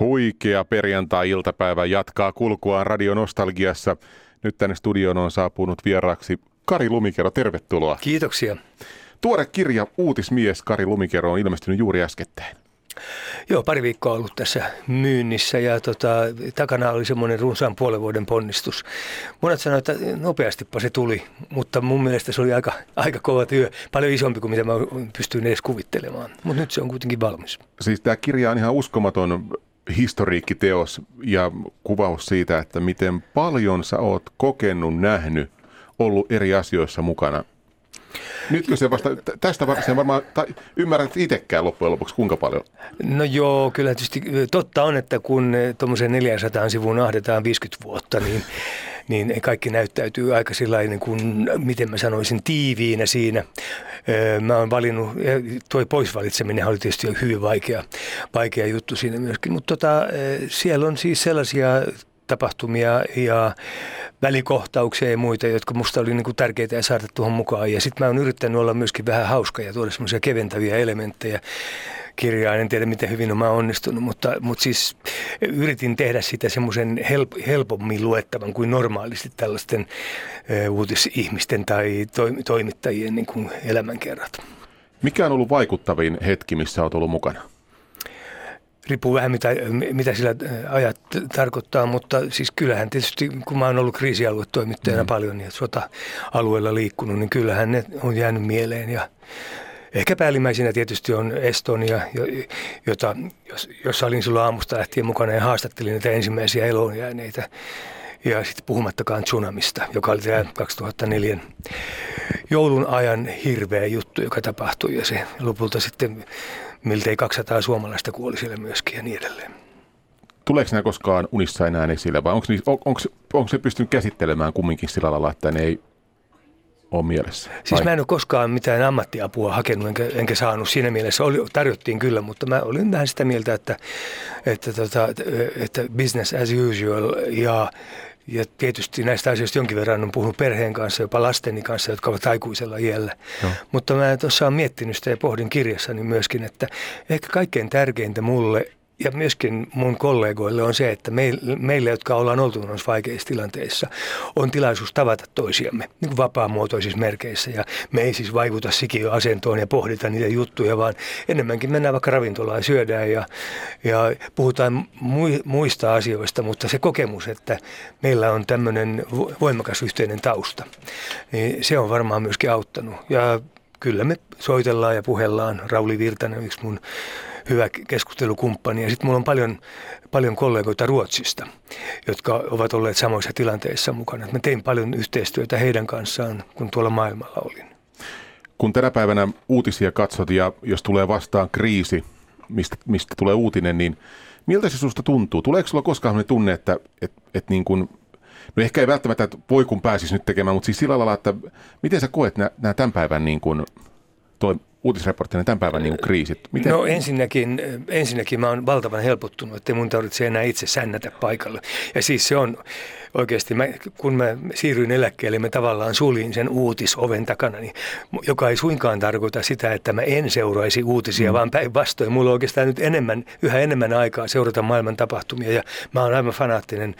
Huikea perjantai-iltapäivä jatkaa kulkuaan Radio Nostalgiassa. Nyt tänne studioon on saapunut vieraaksi Kari Lumikero. Tervetuloa. Kiitoksia. Tuore kirja Uutismies Kari Lumikero on ilmestynyt juuri äskettäin. Joo, pari viikkoa ollut tässä myynnissä ja tota, takana oli semmoinen runsaan puolen vuoden ponnistus. Monet sanoivat, että nopeastipa se tuli, mutta mun mielestä se oli aika, aika kova työ, paljon isompi kuin mitä mä pystyin edes kuvittelemaan. Mutta nyt se on kuitenkin valmis. Siis tämä kirja on ihan uskomaton historiikkiteos ja kuvaus siitä, että miten paljon sä oot kokenut, nähnyt, ollut eri asioissa mukana Nytkö se vasta, tästä sen varmaan, tai ymmärrät itsekään loppujen lopuksi kuinka paljon? No joo, kyllä tietysti totta on, että kun tuommoisen 400 sivuun ahdetaan 50 vuotta, niin niin kaikki näyttäytyy aika sellainen kuin, miten mä sanoisin, tiiviinä siinä. Mä oon valinnut, tuo poisvalitseminen oli tietysti hyvin vaikea, vaikea juttu siinä myöskin, mutta tota, siellä on siis sellaisia tapahtumia ja välikohtauksia ja muita, jotka musta oli niin kuin tärkeitä ja saada tuohon mukaan. Ja sitten mä oon yrittänyt olla myöskin vähän hauska ja tuoda semmoisia keventäviä elementtejä kirjaan. En tiedä, miten hyvin on onnistunut, mutta, mutta siis yritin tehdä sitä semmoisen help, helpommin luettavan kuin normaalisti tällaisten uutisihmisten tai toimittajien niin kuin elämänkerrat. Mikä on ollut vaikuttavin hetki, missä olet ollut mukana? riippuu vähän mitä, mitä sillä ajat tarkoittaa, mutta siis kyllähän tietysti, kun mä oon ollut kriisialuetoimittajana mm. paljon ja sota-alueella liikkunut, niin kyllähän ne on jäänyt mieleen ja Ehkä päällimmäisenä tietysti on Estonia, jota, jossa olin silloin aamusta lähtien mukana ja haastattelin näitä ensimmäisiä eloonjääneitä. Ja sitten puhumattakaan tsunamista, joka oli tämä 2004 joulun ajan hirveä juttu, joka tapahtui. Ja se lopulta sitten miltei 200 suomalaista kuoli siellä myöskin ja niin edelleen. Tuleeko nämä koskaan unissa enää esille vai onko, on, onko, onko se pystynyt käsittelemään kumminkin sillä lailla, että ne ei ole mielessä? Siis mä en ole koskaan mitään ammattiapua hakenut enkä, enkä saanut siinä mielessä. Oli, tarjottiin kyllä, mutta mä olin vähän sitä mieltä, että, että, tota, että business as usual ja ja tietysti näistä asioista jonkin verran on puhunut perheen kanssa, jopa lasteni kanssa, jotka ovat aikuisella iällä. No. Mutta mä tuossa olen miettinyt sitä ja pohdin kirjassani myöskin, että ehkä kaikkein tärkeintä mulle ja myöskin mun kollegoille on se, että meille, jotka ollaan oltu noissa vaikeissa tilanteissa, on tilaisuus tavata toisiamme niin kuin vapaamuotoisissa merkeissä. Ja me ei siis vaikuta sikiöasentoon ja pohdita niitä juttuja, vaan enemmänkin mennään vaikka ravintolaan ja syödään ja, ja puhutaan muista asioista, mutta se kokemus, että meillä on tämmöinen voimakas yhteinen tausta, niin se on varmaan myöskin auttanut. Ja kyllä me soitellaan ja puhellaan. Rauli Virtanen, yksi mun hyvä keskustelukumppani. Ja sitten mulla on paljon, paljon kollegoita Ruotsista, jotka ovat olleet samoissa tilanteissa mukana. Mä tein paljon yhteistyötä heidän kanssaan, kun tuolla maailmalla olin. Kun tänä päivänä uutisia katsot ja jos tulee vastaan kriisi, mistä, mistä tulee uutinen, niin miltä se susta tuntuu? Tuleeko sulla koskaan sellainen tunne, että et, et niin kuin, no ehkä ei välttämättä, että voi kun pääsisi nyt tekemään, mutta siis sillä lailla, että miten sä koet nämä tämän päivän niin kuin, toi, uutisreporttina tämän päivän niin kriisit? Miten? No ensinnäkin, ensinnäkin mä oon valtavan helpottunut, että mun tarvitse enää itse sännätä paikalle. Ja siis se on, oikeasti, mä, kun mä siirryin eläkkeelle, mä tavallaan suljin sen uutisoven takana, niin, joka ei suinkaan tarkoita sitä, että mä en seuraisi uutisia, mm. vaan päinvastoin. Mulla on oikeastaan nyt enemmän, yhä enemmän aikaa seurata maailman tapahtumia ja mä oon aivan fanaattinen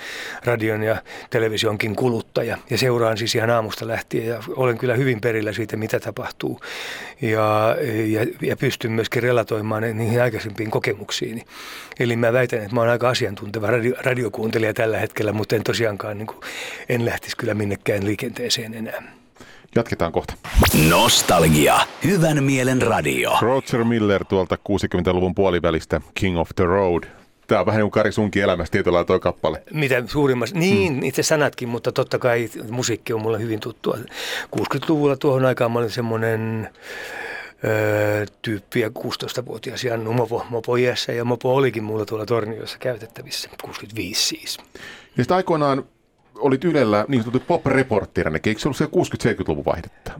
radion ja televisionkin kuluttaja ja seuraan siis ihan aamusta lähtien ja olen kyllä hyvin perillä siitä, mitä tapahtuu ja, ja, ja pystyn myöskin relatoimaan niihin aikaisempiin kokemuksiini. Eli mä väitän, että mä oon aika asiantunteva radio, radiokuuntelija tällä hetkellä, mutta en tosiaan kuitenkaan niin kuin, en lähtisi kyllä minnekään liikenteeseen enää. Jatketaan kohta. Nostalgia. Hyvän mielen radio. Roger Miller tuolta 60-luvun puolivälistä King of the Road. Tämä on vähän niin kuin Kari sunkin elämässä tietyllä toi kappale. Mitä suurimmassa, niin hmm. itse sanatkin, mutta totta kai musiikki on mulle hyvin tuttua. 60-luvulla tuohon aikaan mä olin semmoinen tyyppiä 16-vuotias Jannu Mopo, Mopo ja Mopo olikin mulla tuolla Torniossa käytettävissä, 65 siis. Ja sitten aikoinaan olit Ylellä niin sanottu pop-reportterina, eikö se ollut siellä 60-70-luvun vaihdetta?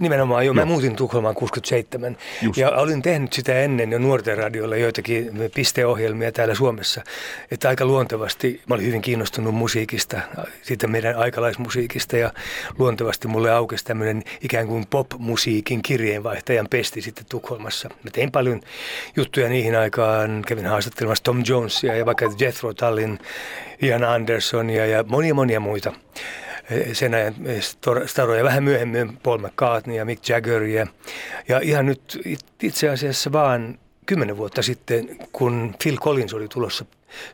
Nimenomaan, joo. Mä muutin Tukholmaan 67 Just. ja olin tehnyt sitä ennen jo nuorten radiolla joitakin pisteohjelmia täällä Suomessa. Että aika luontevasti, mä olin hyvin kiinnostunut musiikista, siitä meidän aikalaismusiikista ja luontevasti mulle aukesi tämmöinen ikään kuin pop-musiikin kirjeenvaihtajan pesti sitten Tukholmassa. Mä tein paljon juttuja niihin aikaan, kävin haastattelemassa Tom Jonesia ja vaikka Jethro Tullin, Ian Andersonia ja monia monia muita sen ajan staroja, vähän myöhemmin Paul McCartney ja Mick Jagger ja, ja ihan nyt itse asiassa vaan kymmenen vuotta sitten, kun Phil Collins oli tulossa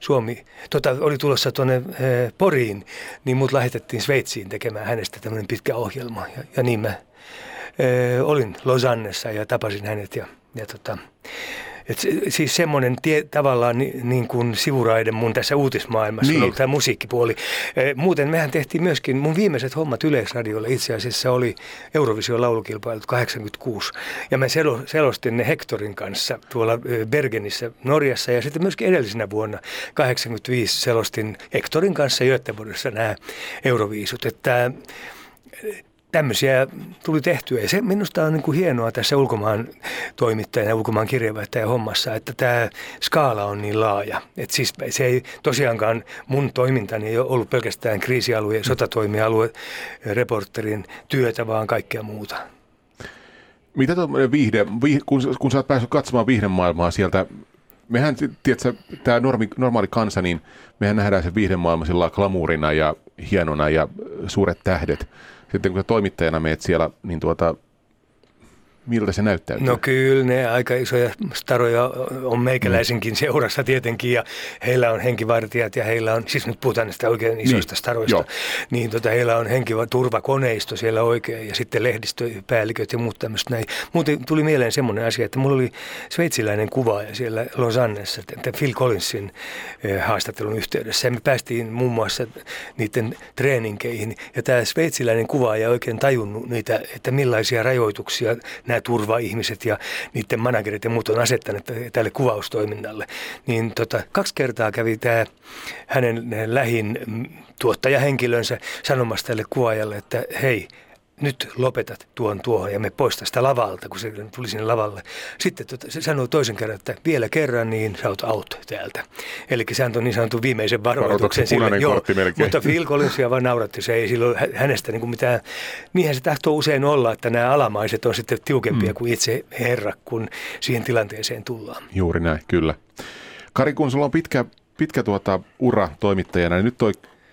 Suomi, tota, oli tulossa tuonne eh, Poriin, niin mut lähetettiin Sveitsiin tekemään hänestä tämmöinen pitkä ohjelma. Ja, ja niin mä eh, olin Losannessa ja tapasin hänet ja, ja tota, et siis semmoinen tie, tavallaan ni, niin kuin sivuraide mun tässä uutismaailmassa niin. on ollut tämä musiikkipuoli. E, muuten mehän tehtiin myöskin, mun viimeiset hommat Yleisradiolle itse asiassa oli Eurovision laulukilpailut 86. Ja mä selostin ne Hectorin kanssa tuolla e, Bergenissä Norjassa ja sitten myöskin edellisenä vuonna 85 selostin Hectorin kanssa Göteborgissa nämä Euroviisut. Että tämmöisiä tuli tehtyä. Ja se minusta on niin kuin hienoa tässä ulkomaan toimittajan ja ulkomaan kirjeenvaihtajan hommassa, että tämä skaala on niin laaja. Että siis se ei tosiaankaan mun toimintani ei ole ollut pelkästään kriisialue, sotatoimialue, reporterin työtä, vaan kaikkea muuta. Mitä tuommoinen viihde, kun, kun sä oot päässyt katsomaan viihdemaailmaa sieltä mehän, tiedätkö, tämä normi, normaali kansa, niin mehän nähdään se viihdemaailma sillä glamuurina ja hienona ja suuret tähdet sitten kun sä toimittajana meet siellä, niin tuota, miltä se näyttää? No kyllä, ne aika isoja staroja on meikäläisenkin mm. seurassa tietenkin ja heillä on henkivartijat ja heillä on, siis nyt puhutaan näistä oikein isoista niin, staroista, jo. niin tota, heillä on henkiturvakoneisto siellä oikein ja sitten lehdistöpäälliköt ja muut tämmöistä näin. Muuten tuli mieleen semmoinen asia, että mulla oli sveitsiläinen kuvaaja siellä Losannessa, Phil Collinsin eh, haastattelun yhteydessä ja me päästiin muun muassa niiden treeninkeihin ja tämä sveitsiläinen kuvaaja oikein tajunnut niitä, että millaisia rajoituksia nämä turvaihmiset ja niiden managerit ja muut on asettaneet tälle kuvaustoiminnalle. Niin tota, kaksi kertaa kävi tämä hänen lähin tuottajahenkilönsä sanomassa tälle kuvaajalle, että hei, nyt lopetat tuon tuohon ja me poista sitä lavalta, kun se tuli sinne lavalle. Sitten tota, se sanoi toisen kerran, että vielä kerran, niin sä oot out täältä. Eli se antoi niin sanotun viimeisen varoituksen sille. Joo, mutta Phil Collinsia vaan nauratti, se ei silloin hänestä niin kuin mitään. Niinhän se tahtoo usein olla, että nämä alamaiset on sitten tiukempia mm. kuin itse herra, kun siihen tilanteeseen tullaan. Juuri näin, kyllä. Kari, kun sulla on pitkä, pitkä tuota ura toimittajana, niin nyt toi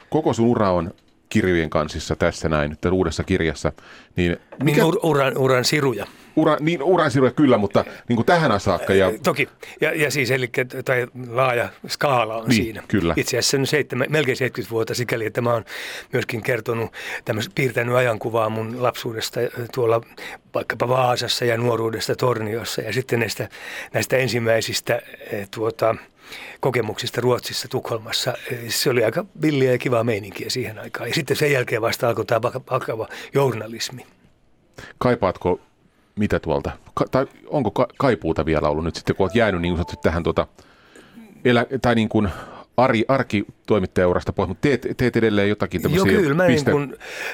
koko sun ura on kirjojen kansissa tässä näin, nyt uudessa kirjassa. Niin, niin mikä... niin uran, uran siruja. Ura, niin uran siruja kyllä, mutta niin kuin tähän saakka. Ja... Toki, ja, ja siis eli tai laaja skaala on niin, siinä. Kyllä. Itse asiassa on seitsemän, melkein 70 vuotta sikäli, että mä oon myöskin kertonut, piirtänyt ajankuvaa mun lapsuudesta tuolla vaikkapa Vaasassa ja nuoruudesta Torniossa ja sitten näistä, näistä ensimmäisistä eh, tuota, kokemuksista Ruotsissa, Tukholmassa. Se oli aika villiä ja kivaa meininkiä siihen aikaan. Ja sitten sen jälkeen vasta alkoi tämä vakava journalismi. Kaipaatko mitä tuolta, ka- tai onko ka- kaipuuta vielä ollut nyt sitten, kun olet jäänyt niin tähän tuota, elä- tai niin kuin Ari, arkitoimittajaurasta pois, mutta teet, teet edelleen jotakin tämmöisiä Joo, kyllä. Mä, piste... niin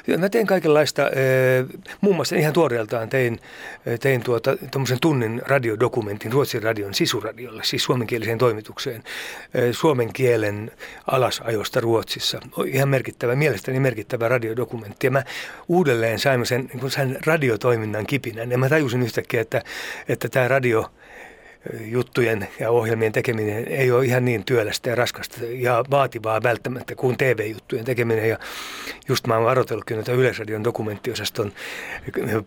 kun, mä teen kaikenlaista, eh, muun muassa ihan tuoreeltaan tein, tein tuota, tunnin radiodokumentin Ruotsin radion sisuradiolle, siis suomenkieliseen toimitukseen, eh, suomen kielen alasajosta Ruotsissa. Ihan merkittävä, mielestäni merkittävä radiodokumentti. Ja mä uudelleen sain sen, niin sen radiotoiminnan kipinän ja mä tajusin yhtäkkiä, että, että tämä radio – juttujen ja ohjelmien tekeminen ei ole ihan niin työlästä ja raskasta ja vaativaa välttämättä kuin TV-juttujen tekeminen. Ja just mä oon varoitellutkin noita Yleisradion dokumenttiosaston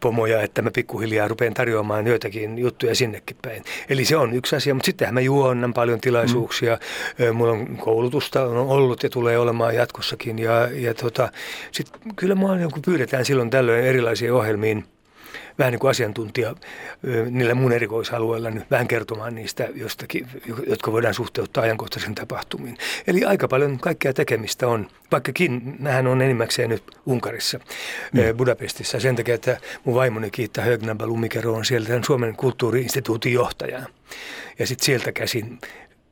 pomoja, että mä pikkuhiljaa rupean tarjoamaan joitakin juttuja sinnekin päin. Eli se on yksi asia, mutta sittenhän mä juonnan paljon tilaisuuksia. Mm. Mulla on koulutusta on ollut ja tulee olemaan jatkossakin. Ja, ja tota, sit kyllä mua joku pyydetään silloin tällöin erilaisiin ohjelmiin – vähän niin kuin asiantuntija niillä mun erikoisalueilla nyt vähän kertomaan niistä jostakin, jotka voidaan suhteuttaa ajankohtaisen tapahtumiin. Eli aika paljon kaikkea tekemistä on, vaikkakin mähän on enimmäkseen nyt Unkarissa, mm. Budapestissa, sen takia, että mun vaimoni kiittää Högnaba Lumikero on sieltä Suomen kulttuuriinstituutin johtaja. Ja sitten sieltä käsin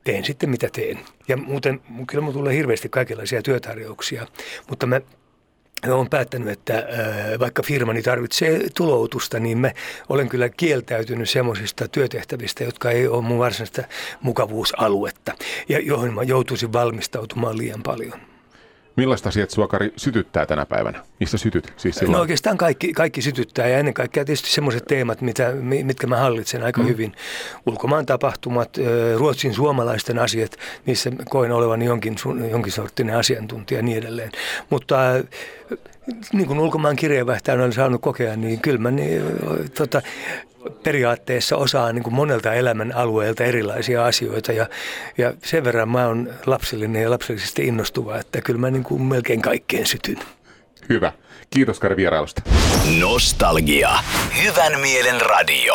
teen sitten mitä teen. Ja muuten kyllä mulla tulee hirveästi kaikenlaisia työtarjouksia, mutta mä olen päättänyt, että äh, vaikka firmani tarvitsee tuloutusta, niin mä olen kyllä kieltäytynyt semmoisista työtehtävistä, jotka ei ole mun varsinaista mukavuusaluetta ja johon mä joutuisin valmistautumaan liian paljon. Millaista asiat sua, Kari, sytyttää tänä päivänä? Mistä sytyt? Siis silloin? No oikeastaan kaikki, kaikki sytyttää ja ennen kaikkea tietysti semmoiset teemat, mitä, mitkä mä hallitsen aika mm. hyvin. Ulkomaan tapahtumat, Ruotsin suomalaisten asiat, niissä koen olevan jonkin, jonkin sorttinen asiantuntija ja niin edelleen. Mutta niin kuin ulkomaan kirjeenvaihtajana olen saanut kokea, niin kyllä mä niin, tota, periaatteessa osaa niin kuin monelta elämän alueelta erilaisia asioita ja, ja sen verran mä oon lapsellinen ja lapsellisesti innostuva, että kyllä mä niin kuin melkein kaikkeen sytyn. Hyvä. Kiitos Kari vierailusta. Nostalgia. Hyvän mielen radio.